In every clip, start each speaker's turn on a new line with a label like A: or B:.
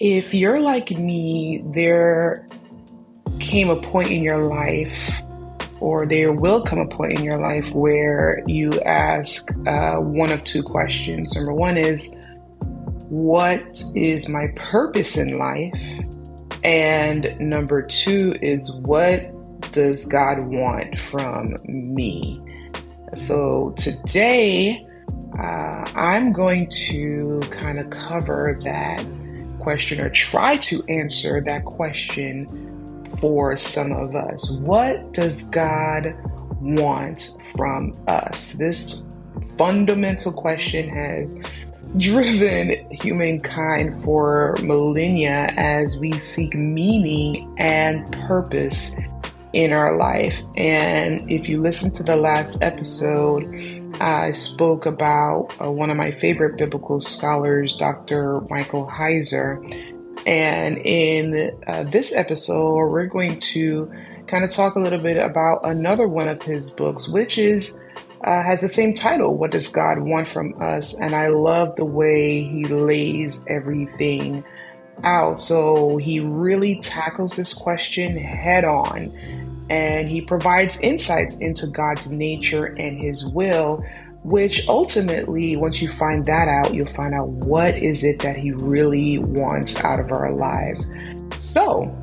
A: If you're like me, there came a point in your life, or there will come a point in your life where you ask uh, one of two questions. Number one is, What is my purpose in life? And number two is, What does God want from me? So today, uh, I'm going to kind of cover that question or try to answer that question for some of us. What does God want from us? This fundamental question has driven humankind for millennia as we seek meaning and purpose in our life. And if you listen to the last episode, I spoke about uh, one of my favorite biblical scholars, Dr. Michael Heiser. And in uh, this episode, we're going to kind of talk a little bit about another one of his books, which is uh, has the same title, What Does God Want from Us? And I love the way he lays everything out. So he really tackles this question head on and he provides insights into God's nature and his will, which ultimately, once you find that out, you'll find out what is it that he really wants out of our lives. So,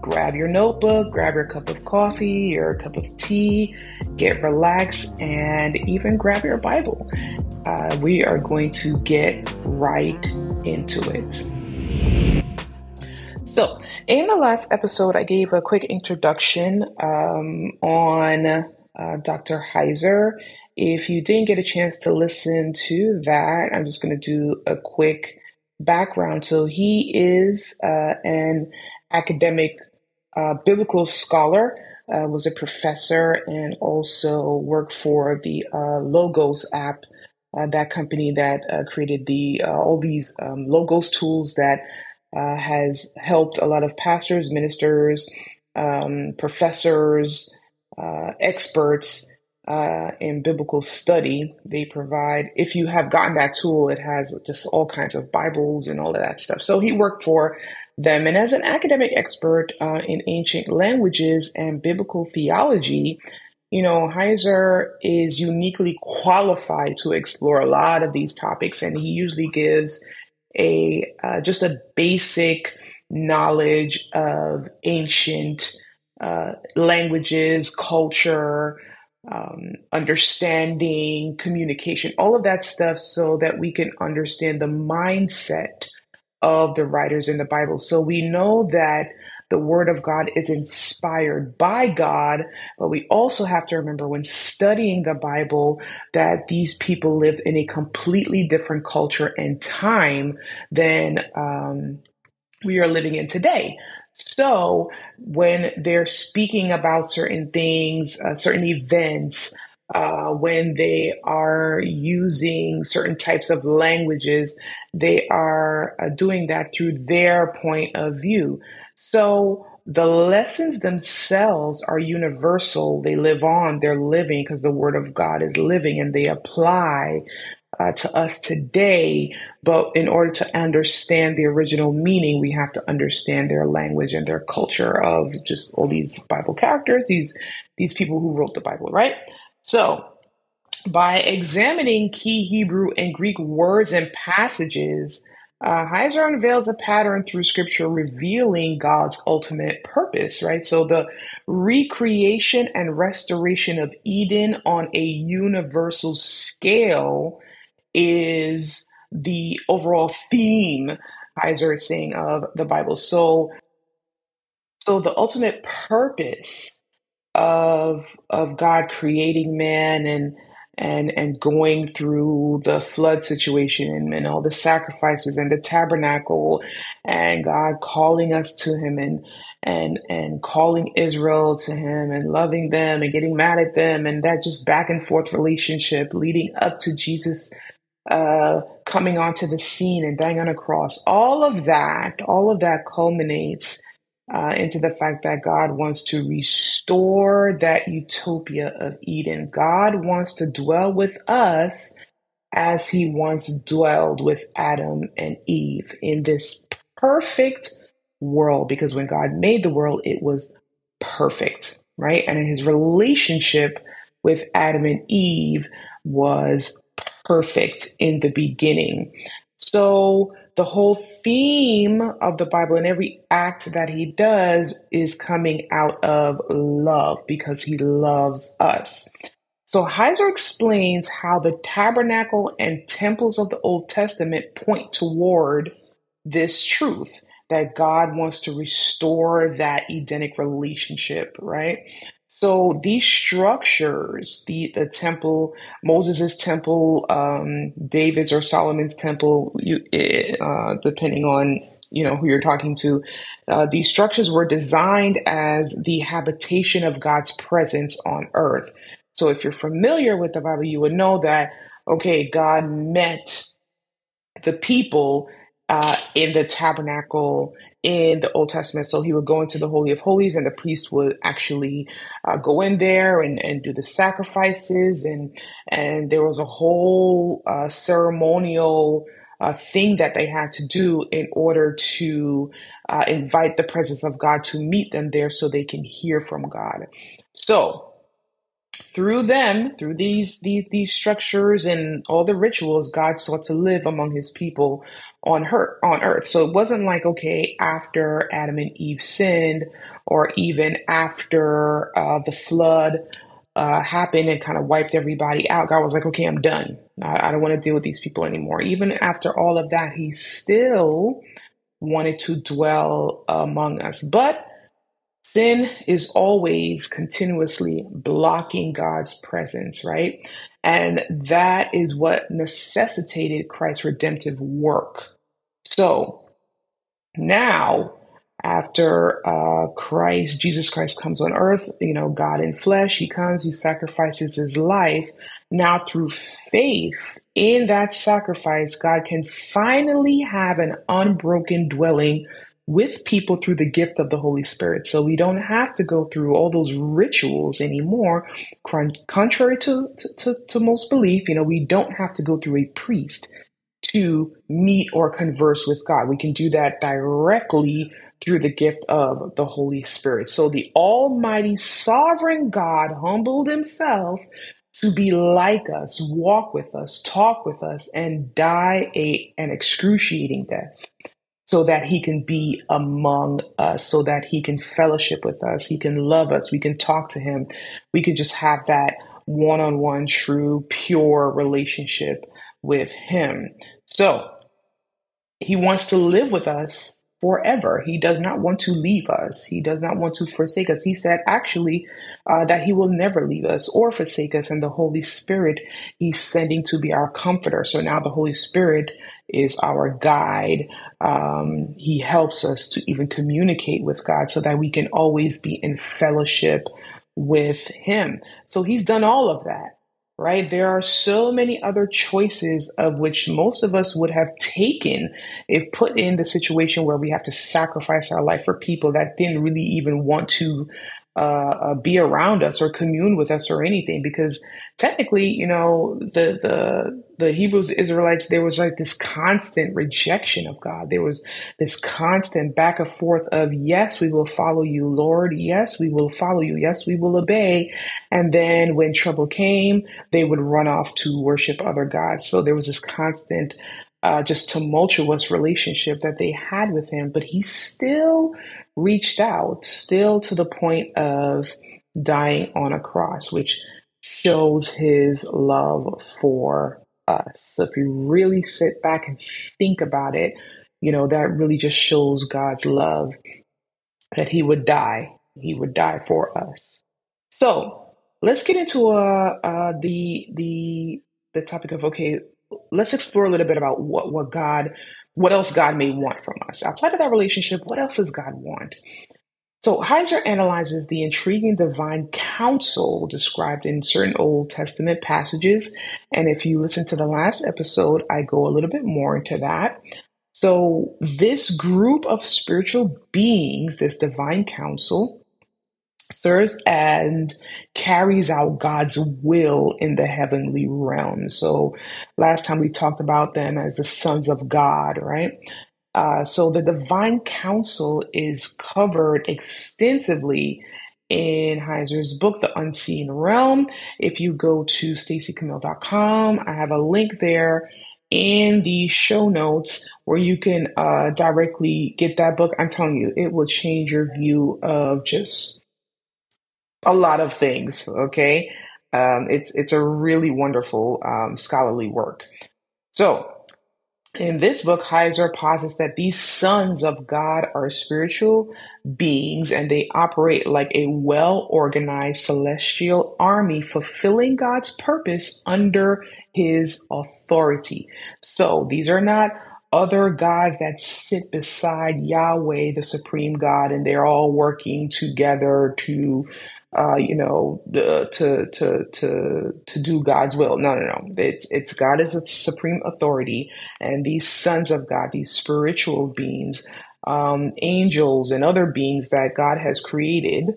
A: grab your notebook, grab your cup of coffee, your cup of tea, get relaxed, and even grab your Bible. Uh, we are going to get right into it. So, in the last episode, I gave a quick introduction um, on uh, Dr. Heiser. If you didn't get a chance to listen to that, I'm just going to do a quick background. So, he is uh, an academic uh, biblical scholar, uh, was a professor, and also worked for the uh, Logos app. Uh, that company that created the all these um, logos tools that uh, has helped a lot of pastors, ministers, um, professors, uh, experts uh, in biblical study. They provide, if you have gotten that tool, it has just all kinds of Bibles and all of that stuff. So he worked for them. And as an academic expert uh, in ancient languages and biblical theology, you know, Heiser is uniquely qualified to explore a lot of these topics, and he usually gives a uh, just a basic knowledge of ancient uh, languages, culture, um, understanding, communication, all of that stuff, so that we can understand the mindset of the writers in the Bible. So we know that the Word of God is inspired by God, but we also have to remember when studying the Bible that these people lived in a completely different culture and time than um, we are living in today. So when they're speaking about certain things, uh, certain events, uh, when they are using certain types of languages, they are uh, doing that through their point of view. So the lessons themselves are universal. They live on, they're living because the Word of God is living and they apply uh, to us today. But in order to understand the original meaning, we have to understand their language and their culture of just all these Bible characters, these these people who wrote the Bible, right? So by examining key Hebrew and Greek words and passages, uh, Heiser unveils a pattern through scripture revealing God's ultimate purpose, right? So the recreation and restoration of Eden on a universal scale is the overall theme, Heiser is saying, of the Bible. So, so the ultimate purpose of of God creating man and and and going through the flood situation and, and all the sacrifices and the tabernacle and God calling us to him and and and calling Israel to him and loving them and getting mad at them and that just back and forth relationship leading up to Jesus uh, coming onto the scene and dying on a cross. All of that, all of that culminates uh, into the fact that God wants to restore that utopia of Eden. God wants to dwell with us as he once dwelled with Adam and Eve in this perfect world because when God made the world, it was perfect, right? And his relationship with Adam and Eve was perfect in the beginning. So the whole theme of the Bible and every act that he does is coming out of love because he loves us. So Heiser explains how the tabernacle and temples of the Old Testament point toward this truth that God wants to restore that Edenic relationship, right? So these structures, the, the temple, Moses' temple, um, David's or Solomon's temple, you, eh, uh, depending on you know who you're talking to, uh, these structures were designed as the habitation of God's presence on earth. So if you're familiar with the Bible, you would know that okay, God met the people uh, in the tabernacle in the Old Testament. So he would go into the Holy of Holies, and the priest would actually uh, go in there and, and do the sacrifices, and and there was a whole uh, ceremonial uh, thing that they had to do in order to uh, invite the presence of God to meet them there, so they can hear from God. So through them, through these, these these structures and all the rituals, God sought to live among His people on her on earth. So it wasn't like okay after Adam and Eve sinned, or even after uh, the flood uh, happened and kind of wiped everybody out. God was like, okay, I'm done. I, I don't want to deal with these people anymore. Even after all of that, He still wanted to dwell among us, but Sin is always continuously blocking God's presence, right? And that is what necessitated Christ's redemptive work. So now, after uh, Christ, Jesus Christ comes on earth, you know, God in flesh, he comes, he sacrifices his life. Now, through faith in that sacrifice, God can finally have an unbroken dwelling with people through the gift of the Holy Spirit. So we don't have to go through all those rituals anymore. Contrary to, to, to, most belief, you know, we don't have to go through a priest to meet or converse with God. We can do that directly through the gift of the Holy Spirit. So the Almighty Sovereign God humbled himself to be like us, walk with us, talk with us, and die a, an excruciating death so that he can be among us, so that he can fellowship with us, he can love us, we can talk to him, we can just have that one on one, true, pure relationship with him. So he wants to live with us forever. He does not want to leave us. He does not want to forsake us. He said actually uh, that he will never leave us or forsake us. And the Holy Spirit he's sending to be our comforter. So now the Holy Spirit is our guide. Um, he helps us to even communicate with God so that we can always be in fellowship with him. So he's done all of that right? There are so many other choices of which most of us would have taken if put in the situation where we have to sacrifice our life for people that didn't really even want to uh, uh, be around us or commune with us or anything because technically you know the the the Hebrews Israelites there was like this constant rejection of God. There was this constant back and forth of yes we will follow you Lord. Yes we will follow you. Yes we will obey. And then when trouble came they would run off to worship other gods. So there was this constant uh, just tumultuous relationship that they had with him but he still reached out still to the point of dying on a cross, which shows his love for us. So if you really sit back and think about it, you know, that really just shows God's love that he would die. He would die for us. So let's get into uh, uh, the the the topic of okay. Let's explore a little bit about what what God what else God may want from us. Outside of that relationship, what else does God want? So Heiser analyzes the intriguing divine council described in certain Old Testament passages. And if you listen to the last episode, I go a little bit more into that. So this group of spiritual beings, this divine council, and carries out God's will in the heavenly realm. So last time we talked about them as the sons of God, right? Uh, so the divine council is covered extensively in Heiser's book, The Unseen Realm. If you go to stacycamille.com, I have a link there in the show notes where you can uh, directly get that book. I'm telling you, it will change your view of just a lot of things. Okay, um, it's it's a really wonderful um, scholarly work. So in this book, Heiser posits that these sons of God are spiritual beings and they operate like a well organized celestial army, fulfilling God's purpose under his authority. So these are not other gods that sit beside Yahweh, the supreme God, and they're all working together to uh, you know, uh, to to to to do God's will. No, no, no. It's it's God is a supreme authority, and these sons of God, these spiritual beings, um, angels, and other beings that God has created,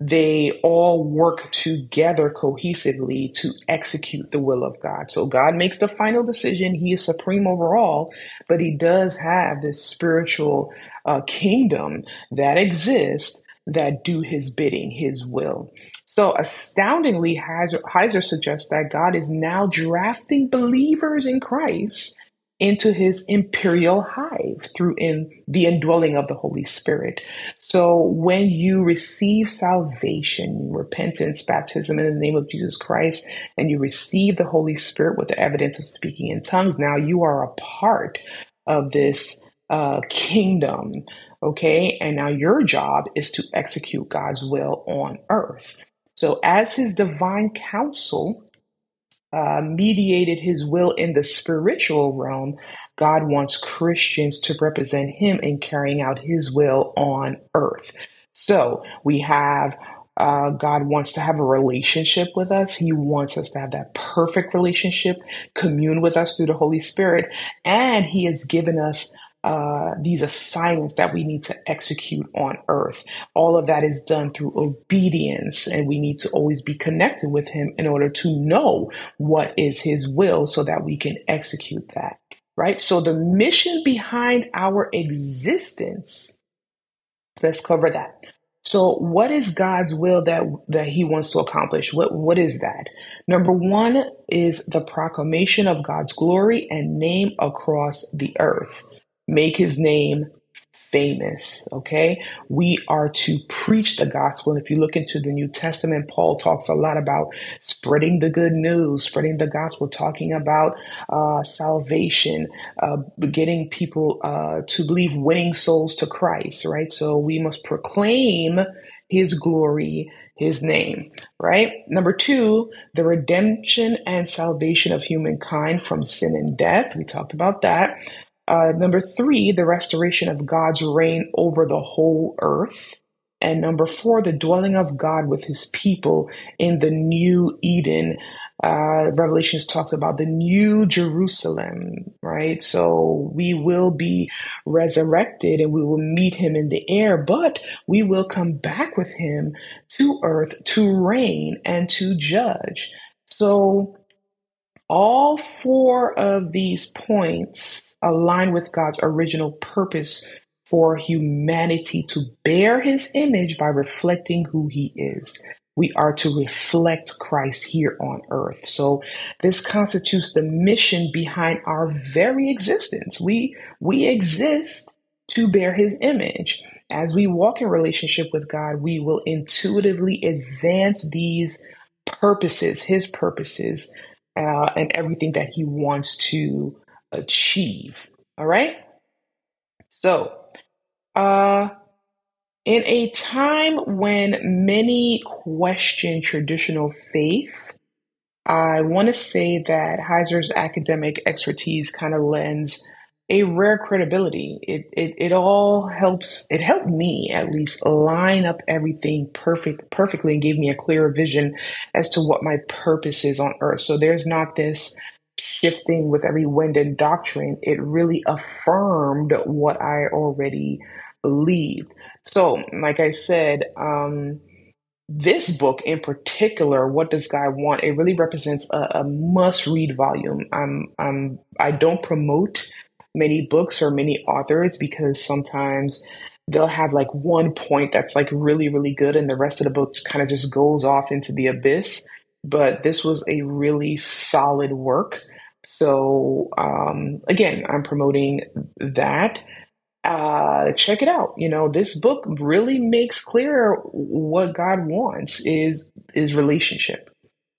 A: they all work together cohesively to execute the will of God. So God makes the final decision. He is supreme over all, but He does have this spiritual uh, kingdom that exists that do his bidding, his will. So astoundingly, Heiser, Heiser suggests that God is now drafting believers in Christ into his imperial hive through in the indwelling of the Holy Spirit. So when you receive salvation, repentance, baptism in the name of Jesus Christ, and you receive the Holy Spirit with the evidence of speaking in tongues, now you are a part of this uh, kingdom Okay. And now your job is to execute God's will on earth. So, as his divine council uh, mediated his will in the spiritual realm, God wants Christians to represent him in carrying out his will on earth. So, we have uh, God wants to have a relationship with us. He wants us to have that perfect relationship, commune with us through the Holy Spirit. And He has given us uh, these assignments that we need to execute on earth. All of that is done through obedience, and we need to always be connected with Him in order to know what is His will so that we can execute that. Right? So, the mission behind our existence, let's cover that. So, what is God's will that that He wants to accomplish? What what is that? Number one is the proclamation of God's glory and name across the earth make his name famous. Okay. We are to preach the gospel. And if you look into the New Testament, Paul talks a lot about spreading the good news, spreading the gospel, talking about uh, salvation, uh, getting people uh, to believe, winning souls to Christ, right? So we must proclaim his glory, his name, right? Number two, the redemption and salvation of humankind from sin and death. We talked about that. Uh, number three, the restoration of God's reign over the whole earth. And number four, the dwelling of God with his people in the new Eden. Uh, Revelations talks about the new Jerusalem, right? So we will be resurrected and we will meet him in the air, but we will come back with him to earth to reign and to judge. So all four of these points align with God's original purpose for humanity to bear his image by reflecting who he is. We are to reflect Christ here on earth. So this constitutes the mission behind our very existence. We, we exist to bear his image. As we walk in relationship with God, we will intuitively advance these purposes, his purposes, uh, and everything that he wants to achieve. All right. So, uh, in a time when many question traditional faith, I want to say that Heiser's academic expertise kind of lends a rare credibility. It, it it all helps. It helped me at least line up everything perfect perfectly and gave me a clearer vision as to what my purpose is on earth. So there's not this shifting with every wind and doctrine. It really affirmed what I already believed. So, like I said, um, this book in particular, what does God want? It really represents a, a must-read volume. I'm, I'm, I don't promote many books or many authors because sometimes they'll have like one point that's like really, really good, and the rest of the book kind of just goes off into the abyss. But this was a really solid work. So, um, again, I'm promoting that. Uh, check it out. You know, this book really makes clear what God wants is is relationship.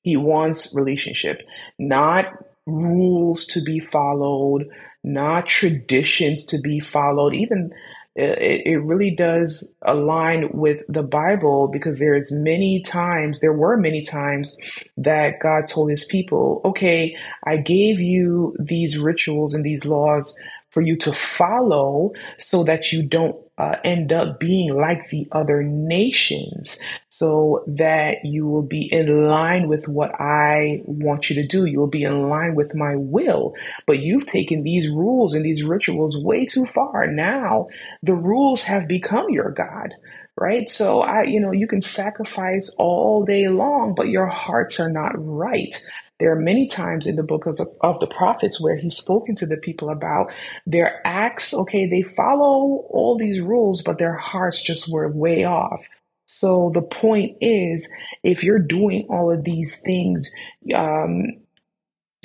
A: He wants relationship, not rules to be followed, not traditions to be followed. Even uh, it, it really does align with the Bible because there's many times, there were many times that God told his people, okay, I gave you these rituals and these laws for you to follow so that you don't uh, end up being like the other nations so that you will be in line with what I want you to do. You will be in line with my will. But you've taken these rules and these rituals way too far. Now the rules have become your God. Right. So I, you know, you can sacrifice all day long, but your hearts are not right. There are many times in the book of of the prophets where he's spoken to the people about their acts. Okay, they follow all these rules, but their hearts just were way off. So the point is, if you're doing all of these things, um,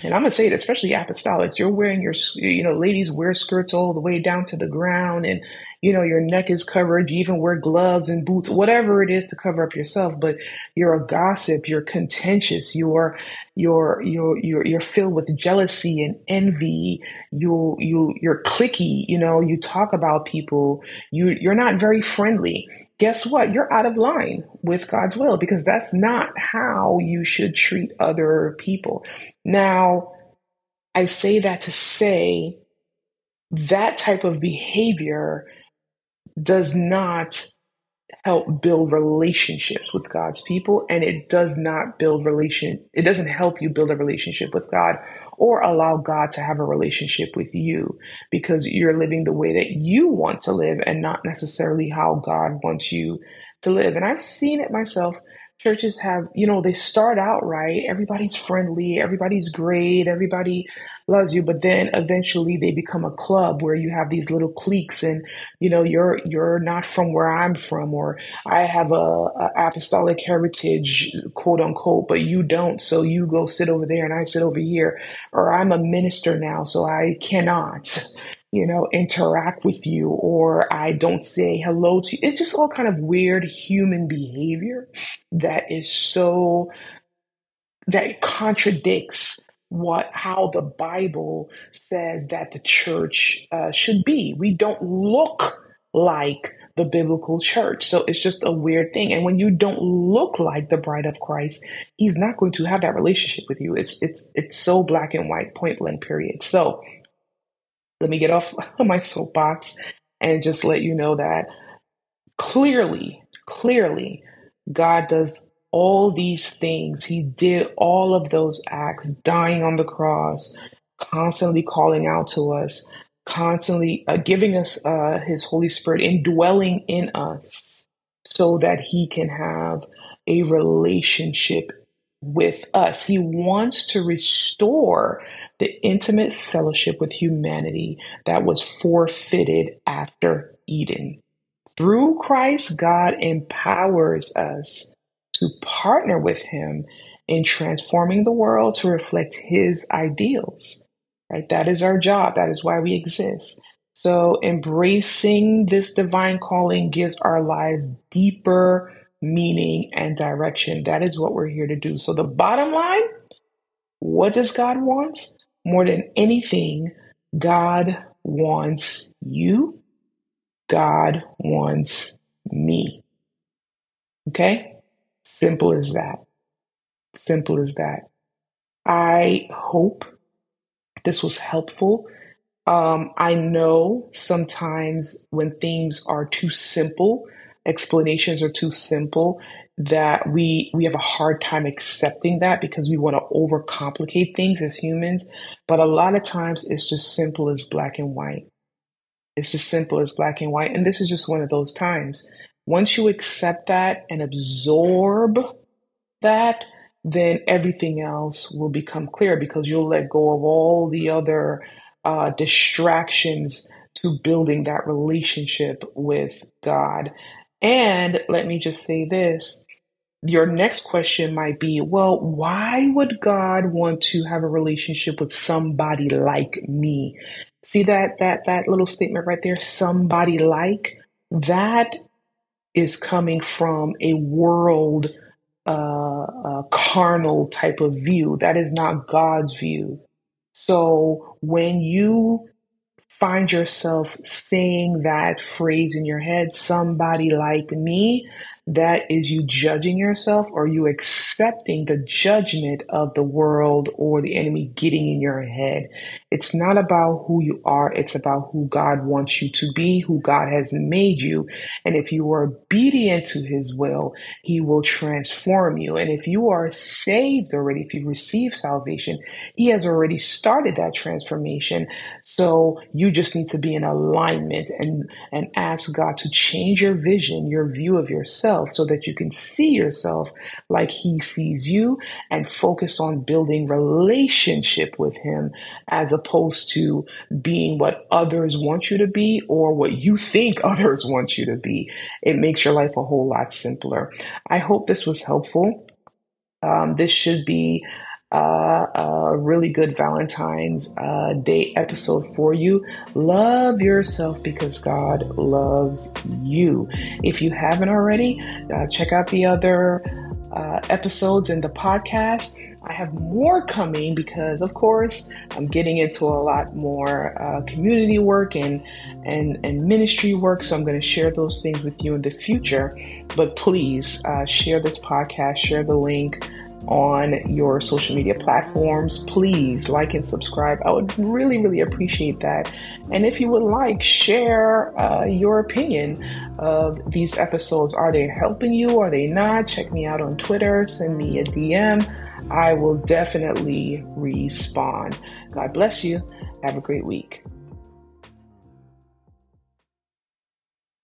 A: and I'm gonna say it, especially apostolics, you're wearing your, you know, ladies wear skirts all the way down to the ground, and you know your neck is covered. You even wear gloves and boots, whatever it is to cover up yourself. But you're a gossip. You're contentious. You're you're you're you're, you're filled with jealousy and envy. You you you're clicky. You know, you talk about people. You you're not very friendly guess what? You're out of line with God's will because that's not how you should treat other people. Now, I say that to say that type of behavior does not help build relationships with God's people and it does not build relation it doesn't help you build a relationship with God or allow God to have a relationship with you because you're living the way that you want to live and not necessarily how God wants you to live. And I've seen it myself churches have, you know, they start out right. Everybody's friendly, everybody's great, everybody loves you, but then eventually they become a club where you have these little cliques and, you know, you're you're not from where I'm from or I have a, a apostolic heritage, quote unquote, but you don't, so you go sit over there and I sit over here or I'm a minister now, so I cannot you know, interact with you or I don't say hello to you. It's just all kind of weird human behavior that is so that contradicts what how the Bible says that the church uh, should be. We don't look like the biblical church. So it's just a weird thing. And when you don't look like the bride of Christ, he's not going to have that relationship with you. It's it's it's so black and white, point blank period. So let me get off my soapbox and just let you know that clearly, clearly, God does all these things. He did all of those acts, dying on the cross, constantly calling out to us, constantly uh, giving us uh, His Holy Spirit, indwelling in us so that He can have a relationship with us. He wants to restore the intimate fellowship with humanity that was forfeited after Eden. Through Christ, God empowers us to partner with Him in transforming the world to reflect His ideals. Right? That is our job. That is why we exist. So embracing this divine calling gives our lives deeper meaning and direction. That is what we're here to do. So the bottom line, what does God want? More than anything, God wants you. God wants me. Okay? Simple as that. Simple as that. I hope this was helpful. Um, I know sometimes when things are too simple, explanations are too simple, that we we have a hard time accepting that because we want to overcomplicate things as humans. But a lot of times it's just simple as black and white. It's just simple as black and white. And this is just one of those times. Once you accept that and absorb that then everything else will become clear because you'll let go of all the other uh, distractions to building that relationship with God. And let me just say this. Your next question might be well why would god want to have a relationship with somebody like me? See that that that little statement right there somebody like? That is coming from a world uh, uh, carnal type of view. That is not god's view. So when you find yourself saying that phrase in your head somebody like me that is you judging yourself or you accepting the judgment of the world or the enemy getting in your head. It's not about who you are, it's about who God wants you to be, who God has made you. And if you are obedient to his will, he will transform you. And if you are saved already, if you receive salvation, he has already started that transformation. So you just need to be in alignment and, and ask God to change your vision, your view of yourself yourself so that you can see yourself like he sees you and focus on building relationship with him as opposed to being what others want you to be or what you think others want you to be. It makes your life a whole lot simpler. I hope this was helpful. Um, this should be uh, a really good Valentine's uh, Day episode for you. Love yourself because God loves you. If you haven't already, uh, check out the other uh, episodes in the podcast. I have more coming because, of course, I'm getting into a lot more uh, community work and, and and ministry work. So I'm going to share those things with you in the future. But please uh, share this podcast, share the link on your social media platforms. Please like and subscribe. I would really, really appreciate that. And if you would like, share uh, your opinion of these episodes. Are they helping you? Are they not? Check me out on Twitter. Send me a DM. I will definitely respond. God bless you. Have a great week.